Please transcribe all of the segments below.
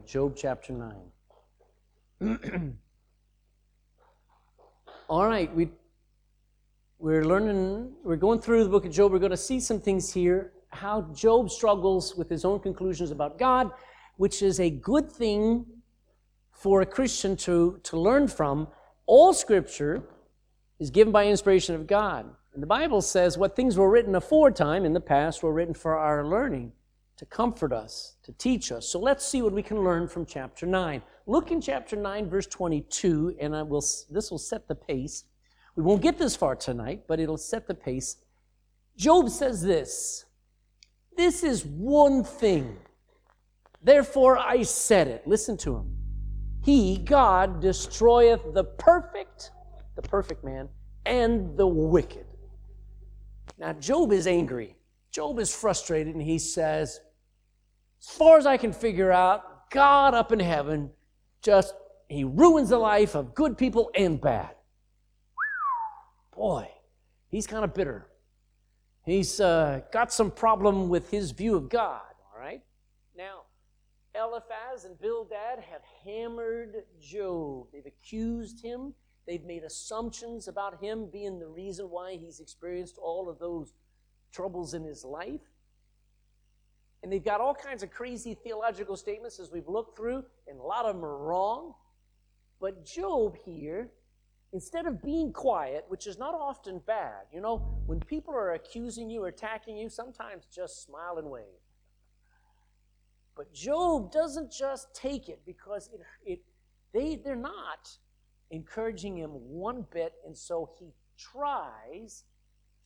Job chapter 9. All right, we, we're learning, we're going through the book of Job. We're going to see some things here how Job struggles with his own conclusions about God, which is a good thing for a Christian to, to learn from. All scripture is given by inspiration of God. And the Bible says what things were written aforetime in the past were written for our learning, to comfort us, to teach us. So let's see what we can learn from chapter 9. Look in chapter 9, verse 22, and I will, this will set the pace. We won't get this far tonight, but it'll set the pace. Job says this This is one thing. Therefore I said it. Listen to him. He, God, destroyeth the perfect, the perfect man, and the wicked. Now, Job is angry. Job is frustrated, and he says, As far as I can figure out, God up in heaven just he ruins the life of good people and bad. Boy, he's kind of bitter. He's uh, got some problem with his view of God, all right? Now, Eliphaz and Bildad have hammered Job. They've accused him. They've made assumptions about him being the reason why he's experienced all of those troubles in his life. And they've got all kinds of crazy theological statements as we've looked through, and a lot of them are wrong. But Job here, instead of being quiet, which is not often bad, you know, when people are accusing you or attacking you, sometimes just smile and wave. But Job doesn't just take it because it, it they, they're not encouraging him one bit, and so he tries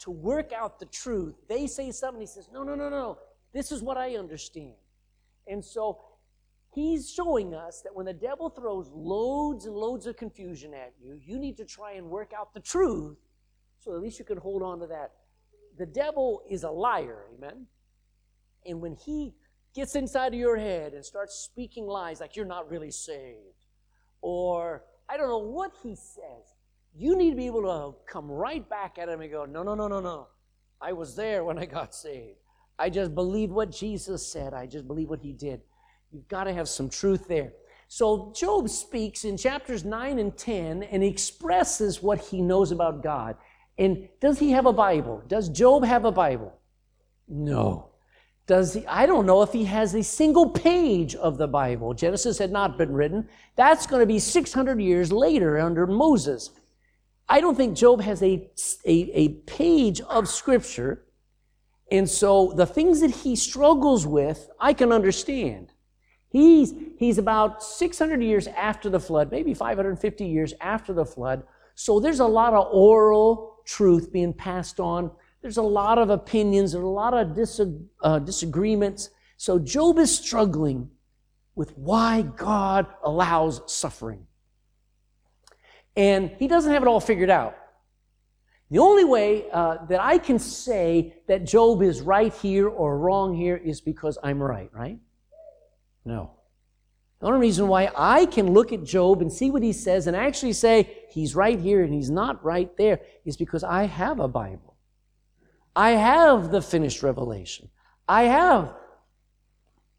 to work out the truth. They say something, he says, No, no, no, no. This is what I understand. And so he's showing us that when the devil throws loads and loads of confusion at you, you need to try and work out the truth so at least you can hold on to that. The devil is a liar, amen? And when he gets inside of your head and starts speaking lies like you're not really saved, or I don't know what he says, you need to be able to come right back at him and go, No, no, no, no, no. I was there when I got saved. I just believe what Jesus said. I just believe what he did. You've got to have some truth there. So Job speaks in chapters 9 and 10 and expresses what he knows about God. And does he have a Bible? Does Job have a Bible? No. Does he? I don't know if he has a single page of the Bible. Genesis had not been written. That's going to be 600 years later under Moses. I don't think Job has a, a, a page of Scripture and so the things that he struggles with, I can understand. He's, he's about 600 years after the flood, maybe 550 years after the flood. So there's a lot of oral truth being passed on. There's a lot of opinions, and a lot of dis- uh, disagreements. So Job is struggling with why God allows suffering. And he doesn't have it all figured out. The only way uh, that I can say that Job is right here or wrong here is because I'm right, right? No. The only reason why I can look at Job and see what he says and actually say he's right here and he's not right there is because I have a Bible. I have the finished revelation. I have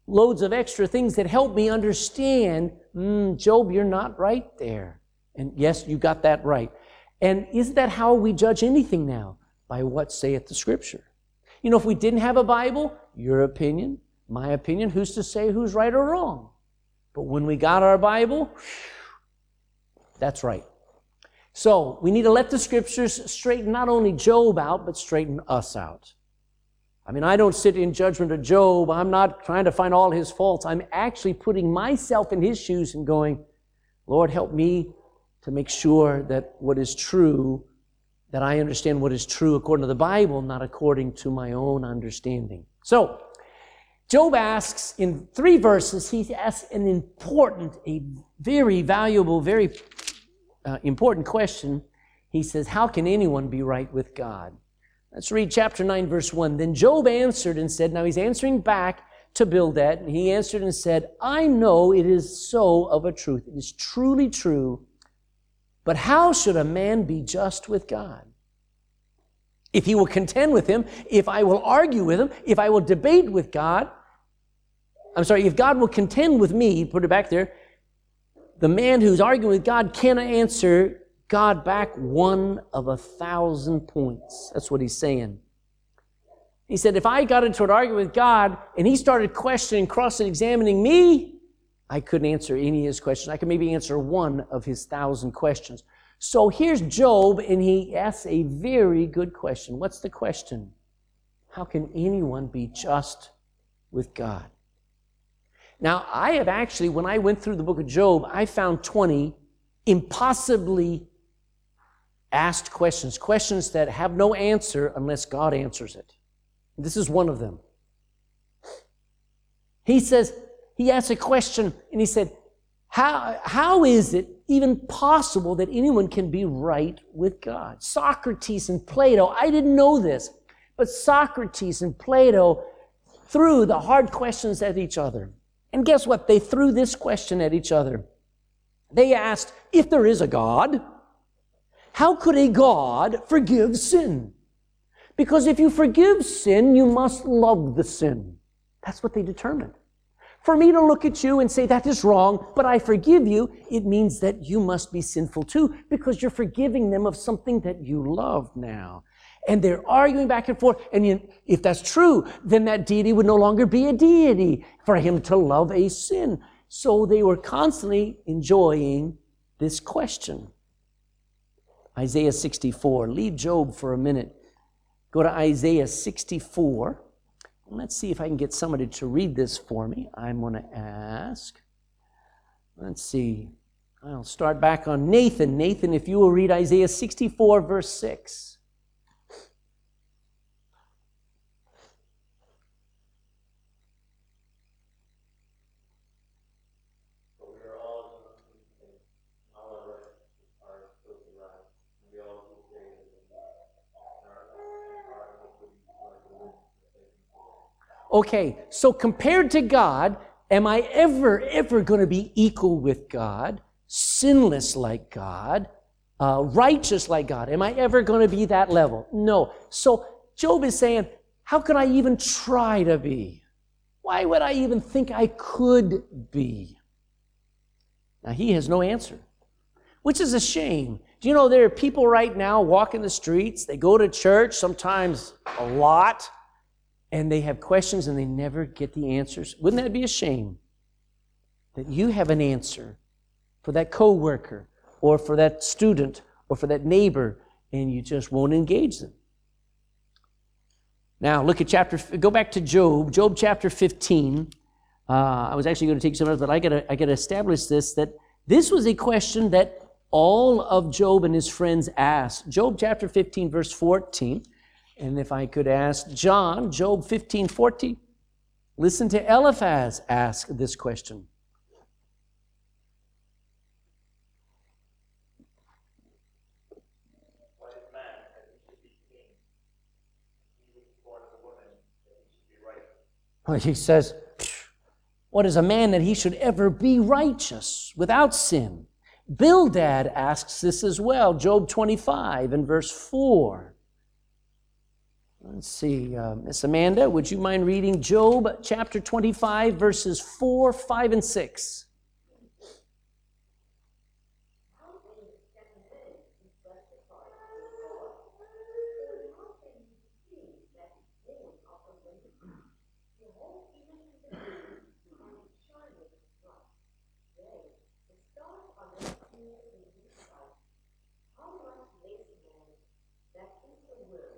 loads of extra things that help me understand mm, Job, you're not right there. And yes, you got that right. And isn't that how we judge anything now? By what saith the Scripture. You know, if we didn't have a Bible, your opinion, my opinion, who's to say who's right or wrong? But when we got our Bible, that's right. So we need to let the Scriptures straighten not only Job out, but straighten us out. I mean, I don't sit in judgment of Job. I'm not trying to find all his faults. I'm actually putting myself in his shoes and going, Lord, help me to make sure that what is true, that I understand what is true according to the Bible, not according to my own understanding. So, Job asks in three verses, he asks an important, a very valuable, very uh, important question. He says, How can anyone be right with God? Let's read chapter 9, verse 1. Then Job answered and said, Now he's answering back to Bildad, and he answered and said, I know it is so of a truth. It is truly true but how should a man be just with God? If he will contend with him, if I will argue with him, if I will debate with God, I'm sorry, if God will contend with me, put it back there, the man who's arguing with God cannot answer God back one of a thousand points. That's what he's saying. He said, if I got into an argument with God and he started questioning, cross examining me, I couldn't answer any of his questions. I could maybe answer one of his thousand questions. So here's Job, and he asks a very good question. What's the question? How can anyone be just with God? Now, I have actually, when I went through the book of Job, I found 20 impossibly asked questions, questions that have no answer unless God answers it. This is one of them. He says, he asked a question and he said, how, how is it even possible that anyone can be right with God? Socrates and Plato, I didn't know this, but Socrates and Plato threw the hard questions at each other. And guess what? They threw this question at each other. They asked, if there is a God, how could a God forgive sin? Because if you forgive sin, you must love the sin. That's what they determined. For me to look at you and say that is wrong, but I forgive you, it means that you must be sinful too, because you're forgiving them of something that you love now. And they're arguing back and forth. And if that's true, then that deity would no longer be a deity for him to love a sin. So they were constantly enjoying this question. Isaiah 64. Leave Job for a minute. Go to Isaiah 64. Let's see if I can get somebody to read this for me. I'm going to ask. Let's see. I'll start back on Nathan. Nathan, if you will read Isaiah 64, verse 6. Okay, so compared to God, am I ever, ever going to be equal with God, sinless like God, uh, righteous like God? Am I ever going to be that level? No. So Job is saying, how could I even try to be? Why would I even think I could be? Now, he has no answer, which is a shame. Do you know there are people right now walking the streets? They go to church sometimes a lot and they have questions and they never get the answers. Wouldn't that be a shame? That you have an answer for that coworker or for that student or for that neighbor and you just won't engage them. Now, look at chapter, go back to Job, Job chapter 15. Uh, I was actually going to take some notes, but I got to I got to establish this that this was a question that all of Job and his friends asked. Job chapter 15, verse 14. And if I could ask John, Job 15, 14, listen to Eliphaz ask this question. Well, he says, What is a man that he should ever be righteous without sin? Bildad asks this as well, Job 25 and verse 4. Let's see, uh, Miss Amanda, would you mind reading Job chapter 25, verses 4, 5, and 6?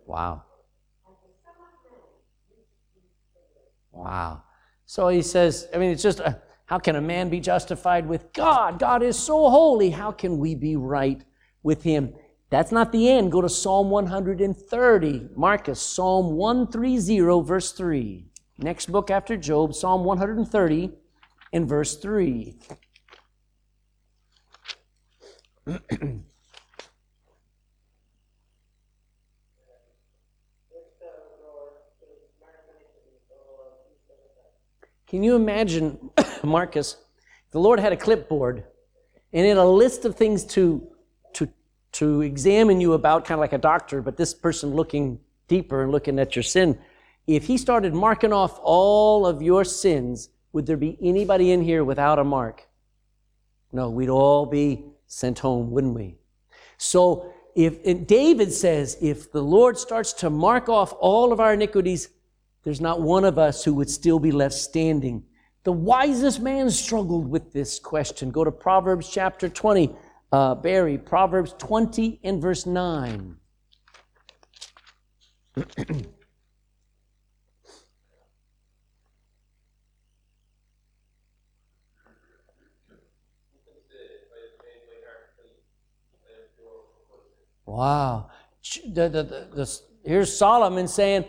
Wow. Wow. So he says, I mean, it's just, a, how can a man be justified with God? God is so holy. How can we be right with him? That's not the end. Go to Psalm 130. Marcus, Psalm 130, verse 3. Next book after Job, Psalm 130 and verse 3. Can you imagine, Marcus, the Lord had a clipboard and in a list of things to, to, to examine you about, kind of like a doctor, but this person looking deeper and looking at your sin. If he started marking off all of your sins, would there be anybody in here without a mark? No, we'd all be sent home, wouldn't we? So if David says, if the Lord starts to mark off all of our iniquities, there's not one of us who would still be left standing. The wisest man struggled with this question. Go to Proverbs chapter 20, uh, Barry, Proverbs 20 and verse 9. Wow. The, the, the, here's Solomon saying,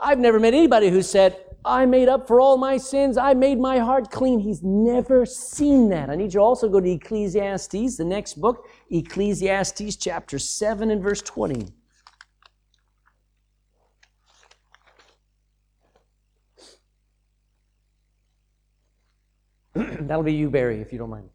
I've never met anybody who said, I made up for all my sins. I made my heart clean. He's never seen that. I need you to also go to Ecclesiastes, the next book, Ecclesiastes chapter 7 and verse 20. That'll be you, Barry, if you don't mind.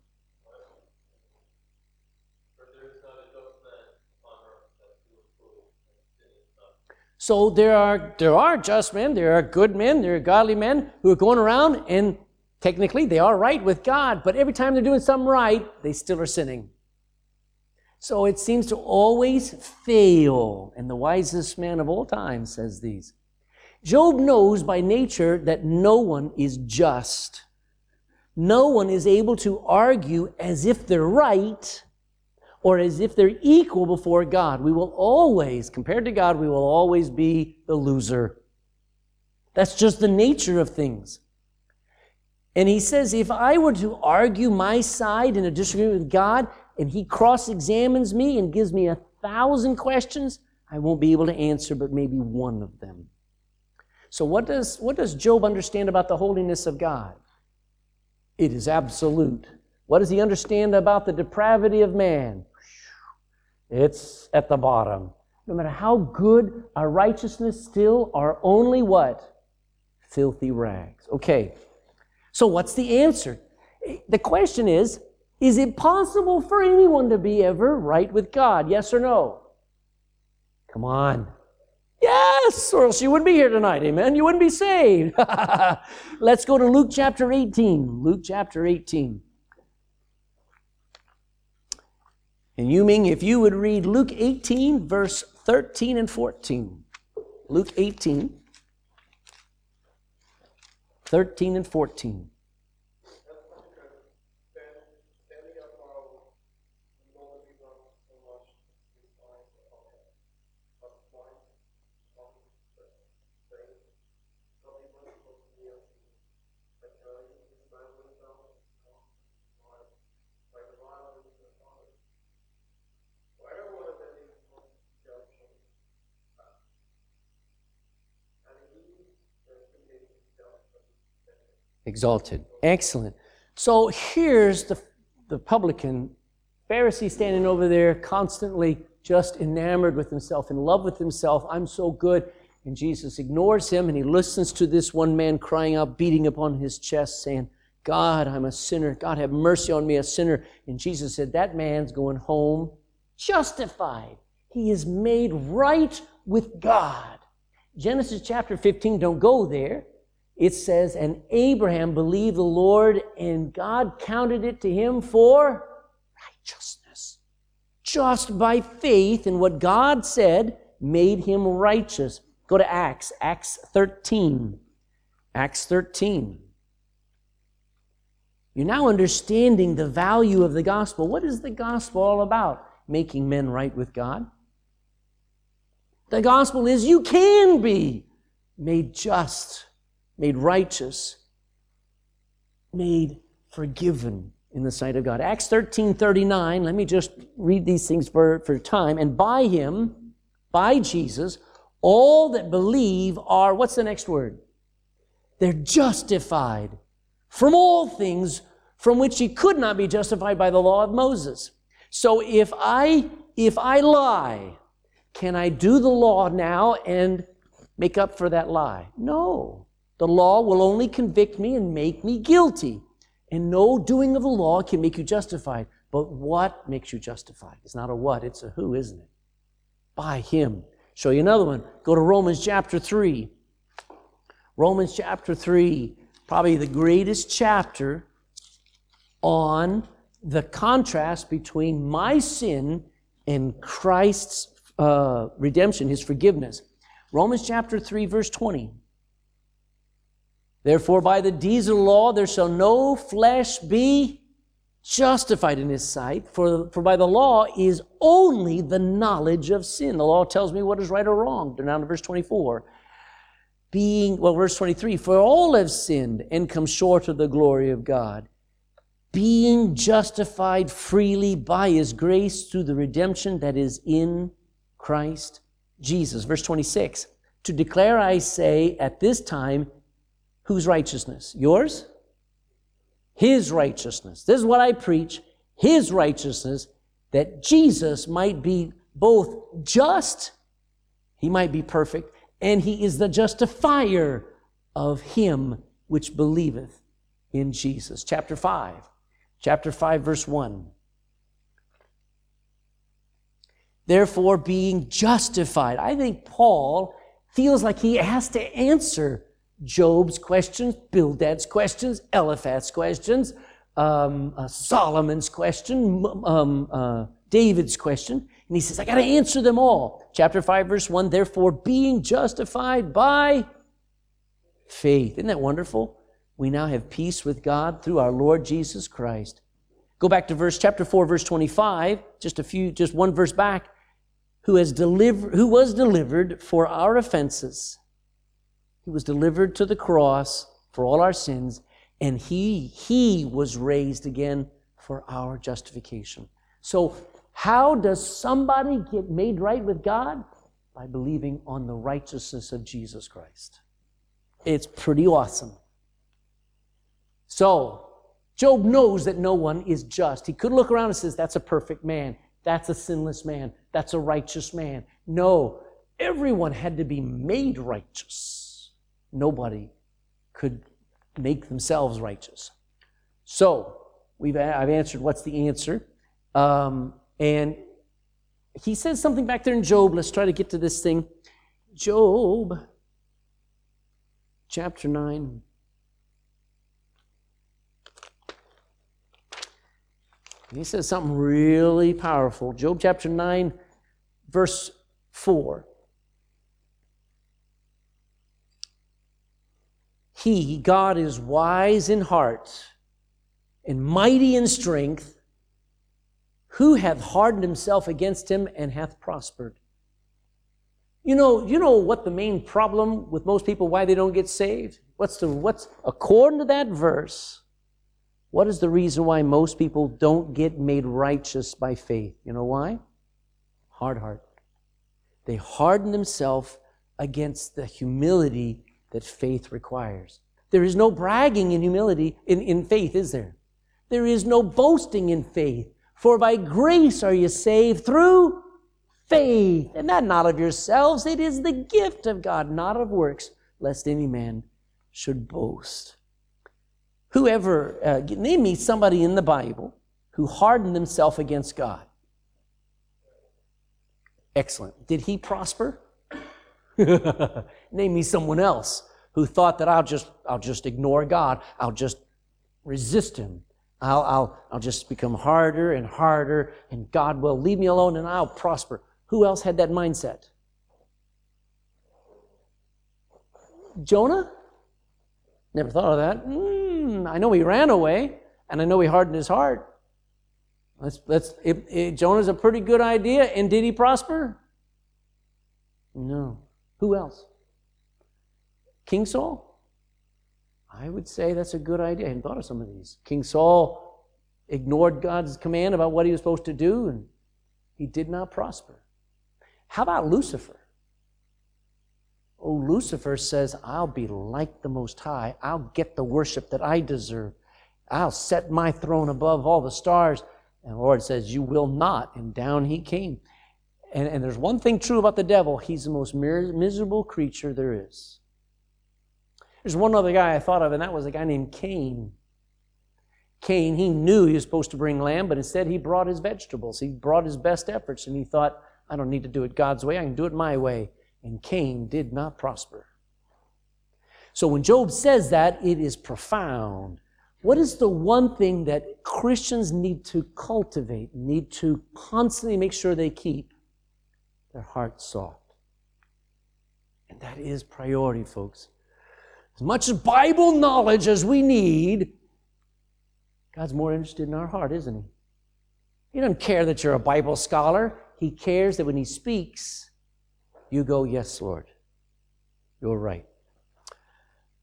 So there are, there are just men, there are good men, there are godly men who are going around and technically they are right with God, but every time they're doing something right, they still are sinning. So it seems to always fail. And the wisest man of all time says these. Job knows by nature that no one is just. No one is able to argue as if they're right or as if they're equal before God. We will always, compared to God, we will always be the loser. That's just the nature of things. And he says, if I were to argue my side in a disagreement with God, and he cross examines me and gives me a thousand questions, I won't be able to answer but maybe one of them. So, what does, what does Job understand about the holiness of God? It is absolute. What does he understand about the depravity of man? It's at the bottom. No matter how good our righteousness still are only what? Filthy rags. Okay. So what's the answer? The question is, is it possible for anyone to be ever right with God? Yes or no? Come on. Yes, or else you wouldn't be here tonight. Amen. You wouldn't be saved. Let's go to Luke chapter 18. Luke chapter 18. And you mean if you would read Luke 18, verse 13 and 14. Luke 18, 13 and 14. Exalted. Excellent. So here's the, the publican, Pharisee standing over there, constantly just enamored with himself, in love with himself. I'm so good. And Jesus ignores him and he listens to this one man crying out, beating upon his chest, saying, God, I'm a sinner. God, have mercy on me, a sinner. And Jesus said, That man's going home justified. He is made right with God. Genesis chapter 15, don't go there it says, And Abraham believed the Lord, and God counted it to him for righteousness. Just by faith in what God said made him righteous. Go to Acts, Acts 13. Acts 13. You're now understanding the value of the gospel. What is the gospel all about? Making men right with God. The gospel is you can be made just made righteous, made forgiven in the sight of God. Acts 13 39, let me just read these things for, for time. And by him, by Jesus, all that believe are, what's the next word? They're justified from all things from which he could not be justified by the law of Moses. So if I, if I lie, can I do the law now and make up for that lie? No. The law will only convict me and make me guilty. And no doing of the law can make you justified. But what makes you justified? It's not a what, it's a who, isn't it? By Him. Show you another one. Go to Romans chapter 3. Romans chapter 3. probably the greatest chapter on the contrast between my sin and Christ's uh, redemption, his forgiveness. Romans chapter 3, verse 20. Therefore, by the deeds of the law, there shall no flesh be justified in his sight, for, for by the law is only the knowledge of sin. The law tells me what is right or wrong. Down to verse 24. Being, well, verse 23, for all have sinned and come short of the glory of God, being justified freely by his grace through the redemption that is in Christ Jesus. Verse 26, to declare, I say, at this time, whose righteousness? Yours? His righteousness. This is what I preach His righteousness, that Jesus might be both just, He might be perfect, and He is the justifier of him which believeth in Jesus. Chapter 5. Chapter 5, verse 1. Therefore, being justified. I think Paul feels like he has to answer Job's questions, Bildad's questions, Eliphaz's questions, um, uh, Solomon's question, um, uh, David's question. And he says, I got to answer them all. Chapter 5, verse 1 Therefore, being justified by faith. Isn't that wonderful? We now have peace with God through our Lord Jesus Christ. Go back to verse chapter 4, verse 25, just a few, just one verse back. Who has delivered, who was delivered for our offenses he was delivered to the cross for all our sins, and he, he was raised again for our justification. So, how does somebody get made right with God? By believing on the righteousness of Jesus Christ. It's pretty awesome. So, Job knows that no one is just. He could look around and says, That's a perfect man. That's a sinless man. That's a righteous man. No, everyone had to be made righteous nobody could make themselves righteous. So, we've, I've answered what's the answer. Um, and he says something back there in Job. Let's try to get to this thing. Job, chapter 9. He says something really powerful. Job chapter 9, verse 4. He, God, is wise in heart and mighty in strength. Who hath hardened himself against him and hath prospered? You know, you know what the main problem with most people why they don't get saved? What's the what's according to that verse? What is the reason why most people don't get made righteous by faith? You know why? Hard heart. They harden themselves against the humility that faith requires. There is no bragging in humility, in, in faith, is there? There is no boasting in faith. For by grace are you saved through faith, and that not of yourselves. It is the gift of God, not of works, lest any man should boast. Whoever, uh, name me somebody in the Bible who hardened himself against God. Excellent. Did he prosper? Name me someone else who thought that I'll just, I'll just ignore God. I'll just resist Him. I'll, I'll, I'll just become harder and harder, and God will leave me alone and I'll prosper. Who else had that mindset? Jonah? Never thought of that. Mm, I know he ran away, and I know he hardened his heart. Let's, let's, it, it, Jonah's a pretty good idea, and did he prosper? No. Who else? King Saul? I would say that's a good idea. I hadn't thought of some of these. King Saul ignored God's command about what he was supposed to do, and he did not prosper. How about Lucifer? Oh, Lucifer says, I'll be like the Most High. I'll get the worship that I deserve. I'll set my throne above all the stars. And the Lord says, You will not. And down he came. And, and there's one thing true about the devil he's the most miserable creature there is. There's one other guy I thought of, and that was a guy named Cain. Cain, he knew he was supposed to bring lamb, but instead he brought his vegetables. He brought his best efforts, and he thought, I don't need to do it God's way, I can do it my way. And Cain did not prosper. So when Job says that, it is profound. What is the one thing that Christians need to cultivate, need to constantly make sure they keep? Their hearts soft. And that is priority, folks. As much as Bible knowledge as we need, God's more interested in our heart, isn't He? He doesn't care that you're a Bible scholar. He cares that when He speaks, you go, Yes, Lord. You're right.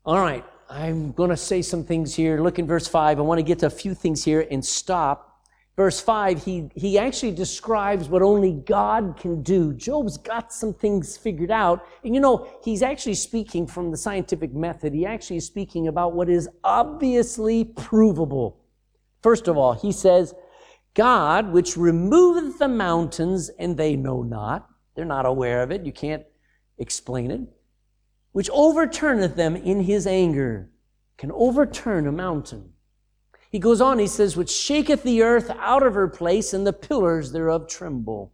All right, I'm going to say some things here. Look in verse 5. I want to get to a few things here and stop. Verse 5, he, he actually describes what only God can do. Job's got some things figured out. And you know, he's actually speaking from the scientific method. He actually is speaking about what is obviously provable. First of all, he says, God, which removeth the mountains, and they know not. They're not aware of it. You can't explain it. Which overturneth them in his anger, can overturn a mountain. He goes on, he says, which shaketh the earth out of her place, and the pillars thereof tremble.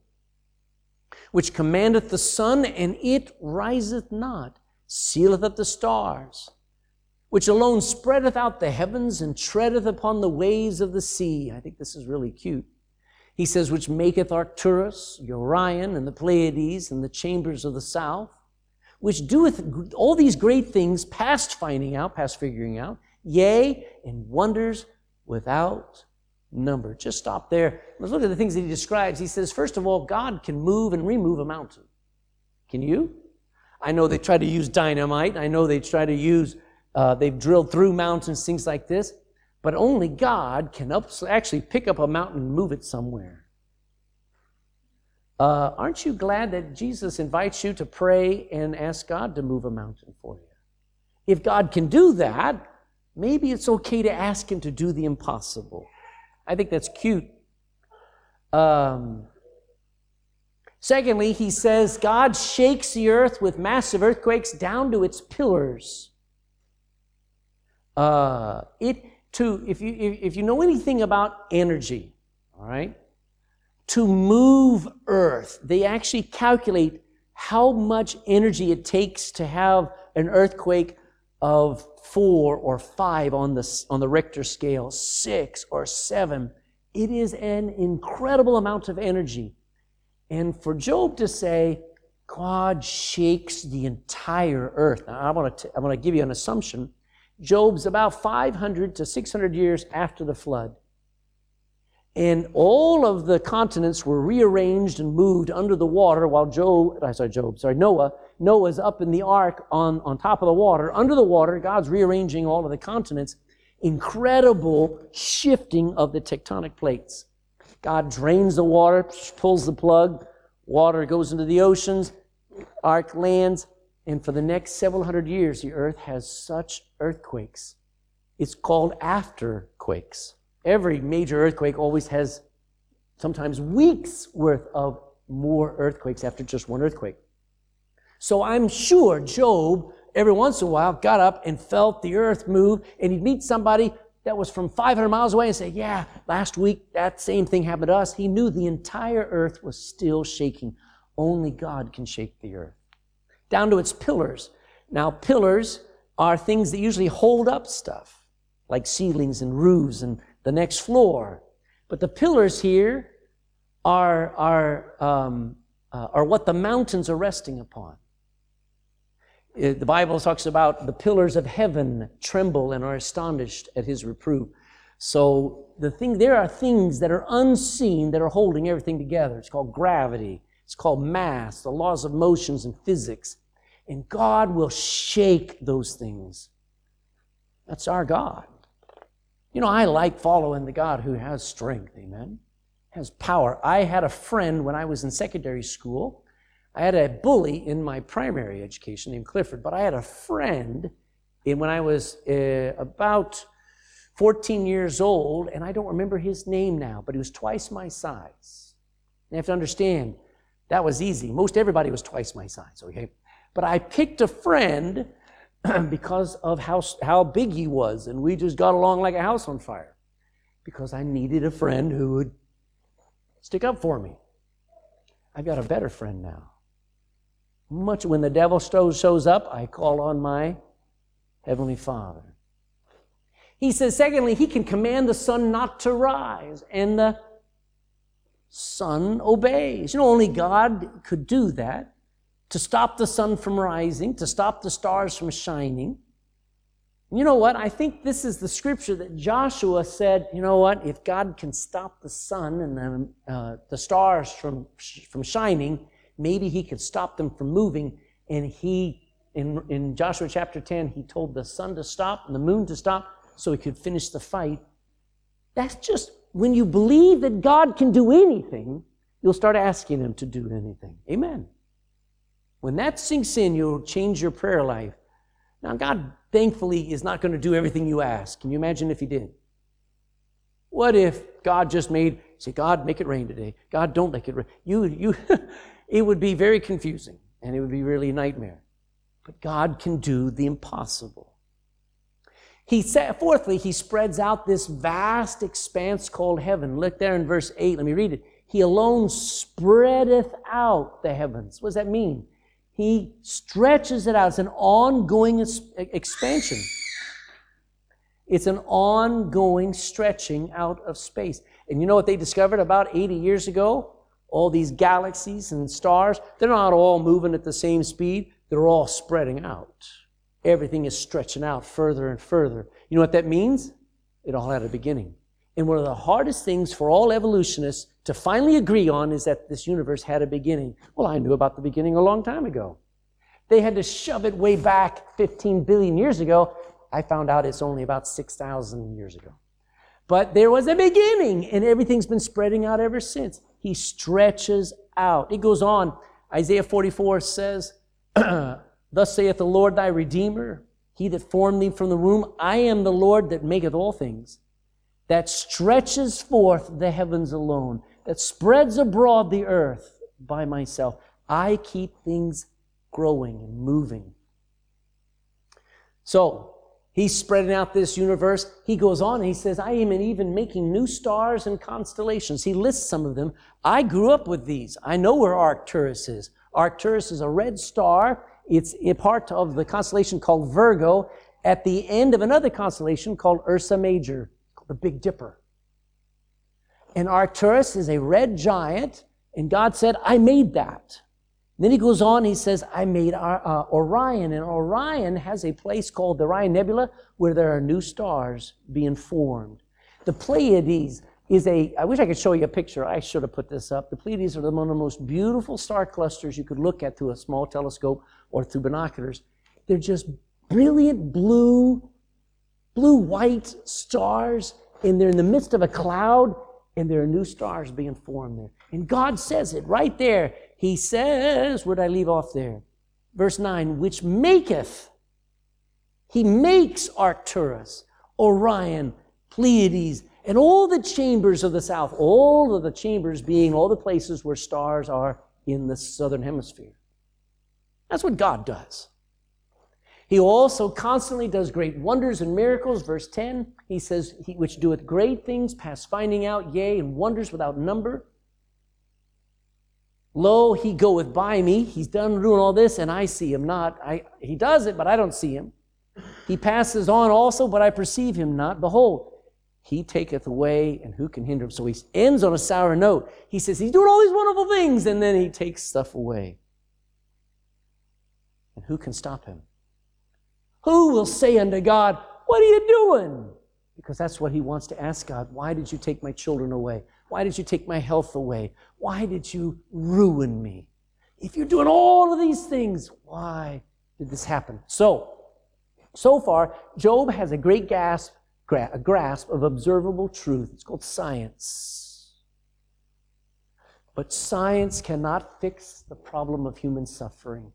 Which commandeth the sun, and it riseth not, sealeth up the stars which alone spreadeth out the heavens and treadeth upon the waves of the sea. I think this is really cute. He says, which maketh Arcturus, Orion, and the Pleiades, and the chambers of the south, which doeth all these great things past finding out, past figuring out, yea, and wonders without number. Just stop there. Let's look at the things that he describes. He says, first of all, God can move and remove a mountain. Can you? I know they try to use dynamite. I know they try to use uh, they've drilled through mountains, things like this. But only God can up, actually pick up a mountain and move it somewhere. Uh, aren't you glad that Jesus invites you to pray and ask God to move a mountain for you? If God can do that, maybe it's okay to ask Him to do the impossible. I think that's cute. Um, secondly, he says God shakes the earth with massive earthquakes down to its pillars. Uh, it to if you if you know anything about energy, all right, to move Earth, they actually calculate how much energy it takes to have an earthquake of four or five on the on the Richter scale, six or seven. It is an incredible amount of energy. And for Job to say, God shakes the entire earth. Now, I want to, I want to give you an assumption Job's about 500 to 600 years after the flood. And all of the continents were rearranged and moved under the water while Job, sorry, Job, sorry, Noah, Noah's up in the ark on, on top of the water. Under the water, God's rearranging all of the continents. Incredible shifting of the tectonic plates. God drains the water, pulls the plug, water goes into the oceans, ark lands, and for the next several hundred years, the earth has such earthquakes. It's called afterquakes. Every major earthquake always has sometimes weeks worth of more earthquakes after just one earthquake. So I'm sure Job, every once in a while, got up and felt the earth move, and he'd meet somebody that was from 500 miles away and say, Yeah, last week that same thing happened to us. He knew the entire earth was still shaking. Only God can shake the earth down to its pillars. Now, pillars are things that usually hold up stuff, like ceilings and roofs and the next floor. But the pillars here are, are, um, uh, are what the mountains are resting upon. Uh, the Bible talks about the pillars of heaven tremble and are astonished at his reproof. So the thing, there are things that are unseen that are holding everything together. It's called gravity. It's called mass, the laws of motions and physics. And God will shake those things. That's our God. You know, I like following the God who has strength, amen? Has power. I had a friend when I was in secondary school. I had a bully in my primary education named Clifford, but I had a friend in when I was uh, about 14 years old, and I don't remember his name now, but he was twice my size. You have to understand, that was easy. Most everybody was twice my size, okay? But I picked a friend because of how, how big he was, and we just got along like a house on fire because I needed a friend who would stick up for me. I've got a better friend now. Much when the devil shows up, I call on my Heavenly Father. He says, secondly, he can command the sun not to rise, and the sun obeys. You know, only God could do that to stop the sun from rising, to stop the stars from shining. You know what? I think this is the scripture that Joshua said, you know what? If God can stop the sun and the, uh, the stars from, from shining, maybe he could stop them from moving. And he, in, in Joshua chapter 10, he told the sun to stop and the moon to stop so he could finish the fight. That's just when you believe that God can do anything, you'll start asking him to do anything. Amen. When that sinks in, you'll change your prayer life. Now, God thankfully is not going to do everything you ask. Can you imagine if He did? What if God just made, say, God, make it rain today. God, don't make it rain. You, you, it would be very confusing and it would be really a nightmare. But God can do the impossible. He said, fourthly, he spreads out this vast expanse called heaven. Look there in verse 8. Let me read it. He alone spreadeth out the heavens. What does that mean? He stretches it out. It's an ongoing expansion. It's an ongoing stretching out of space. And you know what they discovered about 80 years ago? All these galaxies and stars, they're not all moving at the same speed. They're all spreading out. Everything is stretching out further and further. You know what that means? It all had a beginning. And one of the hardest things for all evolutionists to finally agree on is that this universe had a beginning. Well, I knew about the beginning a long time ago. They had to shove it way back 15 billion years ago. I found out it's only about 6,000 years ago. But there was a beginning, and everything's been spreading out ever since. He stretches out. It goes on. Isaiah 44 says, Thus saith the Lord thy Redeemer, he that formed thee from the womb. I am the Lord that maketh all things that stretches forth the heavens alone, that spreads abroad the earth by myself. I keep things growing and moving. So, he's spreading out this universe. He goes on he says, I am even making new stars and constellations. He lists some of them. I grew up with these. I know where Arcturus is. Arcturus is a red star. It's a part of the constellation called Virgo at the end of another constellation called Ursa Major the Big Dipper. And Arcturus is a red giant, and God said, I made that. Then he goes on, he says, I made uh, Orion, and Orion has a place called the Orion Nebula where there are new stars being formed. The Pleiades is a, I wish I could show you a picture. I should have put this up. The Pleiades are one of the most beautiful star clusters you could look at through a small telescope or through binoculars. They're just brilliant blue blue white stars, and they're in the midst of a cloud, and there are new stars being formed there. And God says it right there. He says, where did I leave off there? Verse 9, which maketh, he makes Arcturus, Orion, Pleiades, and all the chambers of the south, all of the chambers being all the places where stars are in the southern hemisphere. That's what God does. He also constantly does great wonders and miracles. Verse 10, he says, he, which doeth great things past finding out, yea, and wonders without number. Lo, he goeth by me. He's done doing all this, and I see him not. I, he does it, but I don't see him. He passes on also, but I perceive him not. Behold, he taketh away, and who can hinder him? So he ends on a sour note. He says, He's doing all these wonderful things, and then he takes stuff away. And who can stop him? Who will say unto God, What are you doing? Because that's what he wants to ask God. Why did you take my children away? Why did you take my health away? Why did you ruin me? If you're doing all of these things, why did this happen? So, so far, Job has a great grasp, a grasp of observable truth. It's called science. But science cannot fix the problem of human suffering.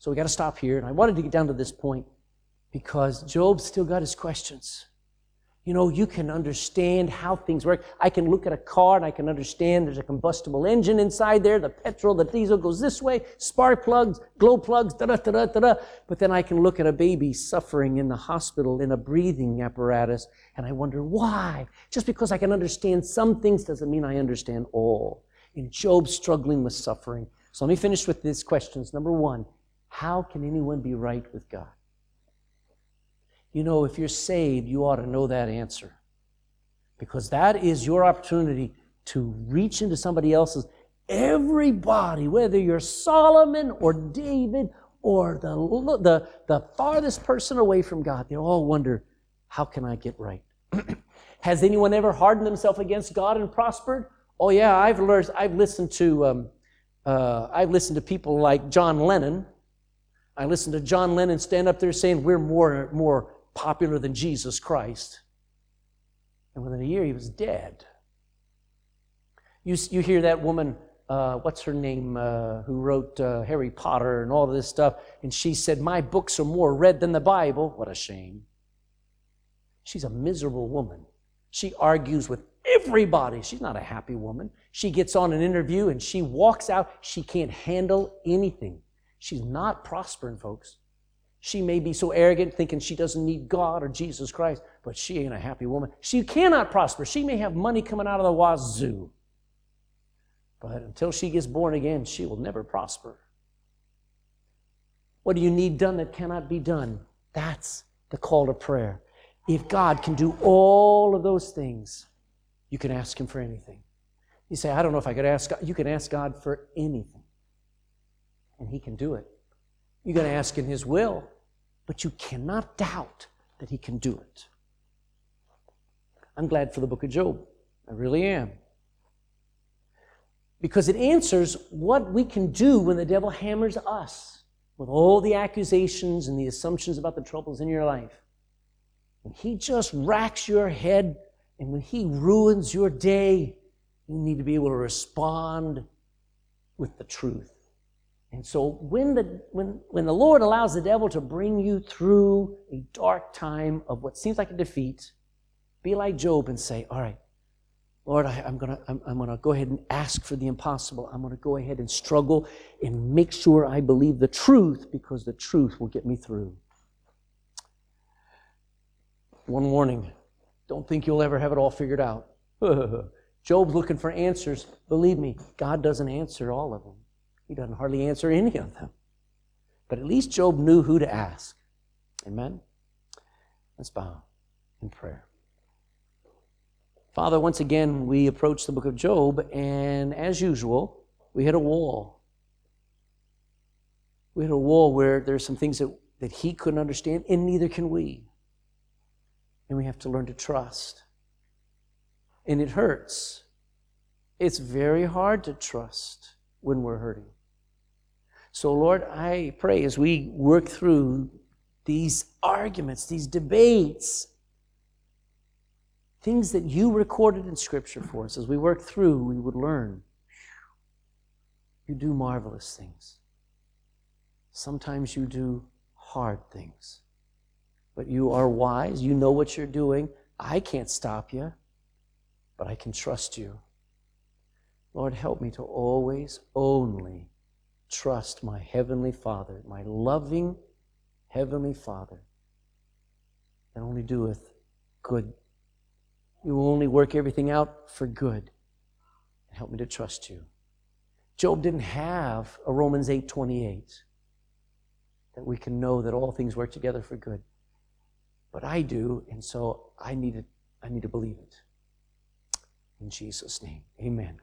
So we got to stop here. And I wanted to get down to this point because Job still got his questions. You know, you can understand how things work. I can look at a car and I can understand there's a combustible engine inside there. The petrol, the diesel goes this way, spark plugs, glow plugs, da da da da da. But then I can look at a baby suffering in the hospital in a breathing apparatus and I wonder why. Just because I can understand some things doesn't mean I understand all. In Job struggling with suffering. So let me finish with these questions. Number one, how can anyone be right with God? You know, if you're saved, you ought to know that answer. Because that is your opportunity to reach into somebody else's. Everybody, whether you're Solomon or David or the, the, the farthest person away from God, they all wonder, how can I get right? Has anyone ever hardened themselves against God and prospered? Oh yeah, I've learned. I've listened to um, uh, I've listened to people like John Lennon. I listened to John Lennon stand up there saying we're more more popular than Jesus Christ, and within a year he was dead. You you hear that woman. Uh, what's her name? Uh, who wrote uh, Harry Potter and all this stuff? And she said, "My books are more read than the Bible." What a shame. She's a miserable woman. She argues with everybody. She's not a happy woman. She gets on an interview and she walks out. She can't handle anything. She's not prospering, folks. She may be so arrogant, thinking she doesn't need God or Jesus Christ, but she ain't a happy woman. She cannot prosper. She may have money coming out of the wazoo. But until she gets born again, she will never prosper. What do you need done that cannot be done? That's the call to prayer. If God can do all of those things, you can ask Him for anything. You say, I don't know if I could ask God. You can ask God for anything, and He can do it. You're going to ask in His will, but you cannot doubt that He can do it. I'm glad for the book of Job. I really am. Because it answers what we can do when the devil hammers us with all the accusations and the assumptions about the troubles in your life. When he just racks your head and when he ruins your day, you need to be able to respond with the truth. And so when the, when, when the Lord allows the devil to bring you through a dark time of what seems like a defeat, be like Job and say, All right, Lord, I, am going to I'm, I'm gonna go ahead and ask for the impossible. I'm going to go ahead and struggle and make sure I believe the truth because the truth will get me through. One warning don't think you'll ever have it all figured out. Job's looking for answers. Believe me, God doesn't answer all of them, He doesn't hardly answer any of them. But at least Job knew who to ask. Amen? Let's bow in prayer. Father, once again, we approach the book of Job, and as usual, we hit a wall. We hit a wall where there's some things that, that he couldn't understand, and neither can we. And we have to learn to trust. And it hurts. It's very hard to trust when we're hurting. So, Lord, I pray as we work through these arguments, these debates, things that you recorded in Scripture for us, as we work through, we would learn. You do marvelous things. Sometimes you do hard things. But you are wise. You know what you're doing. I can't stop you, but I can trust you. Lord, help me to always only trust my Heavenly Father, my loving Heavenly Father, that only doeth good. You will only work everything out for good. Help me to trust you. Job didn't have a Romans 8 28 that we can know that all things work together for good. But I do, and so I need to, I need to believe it. In Jesus' name, amen.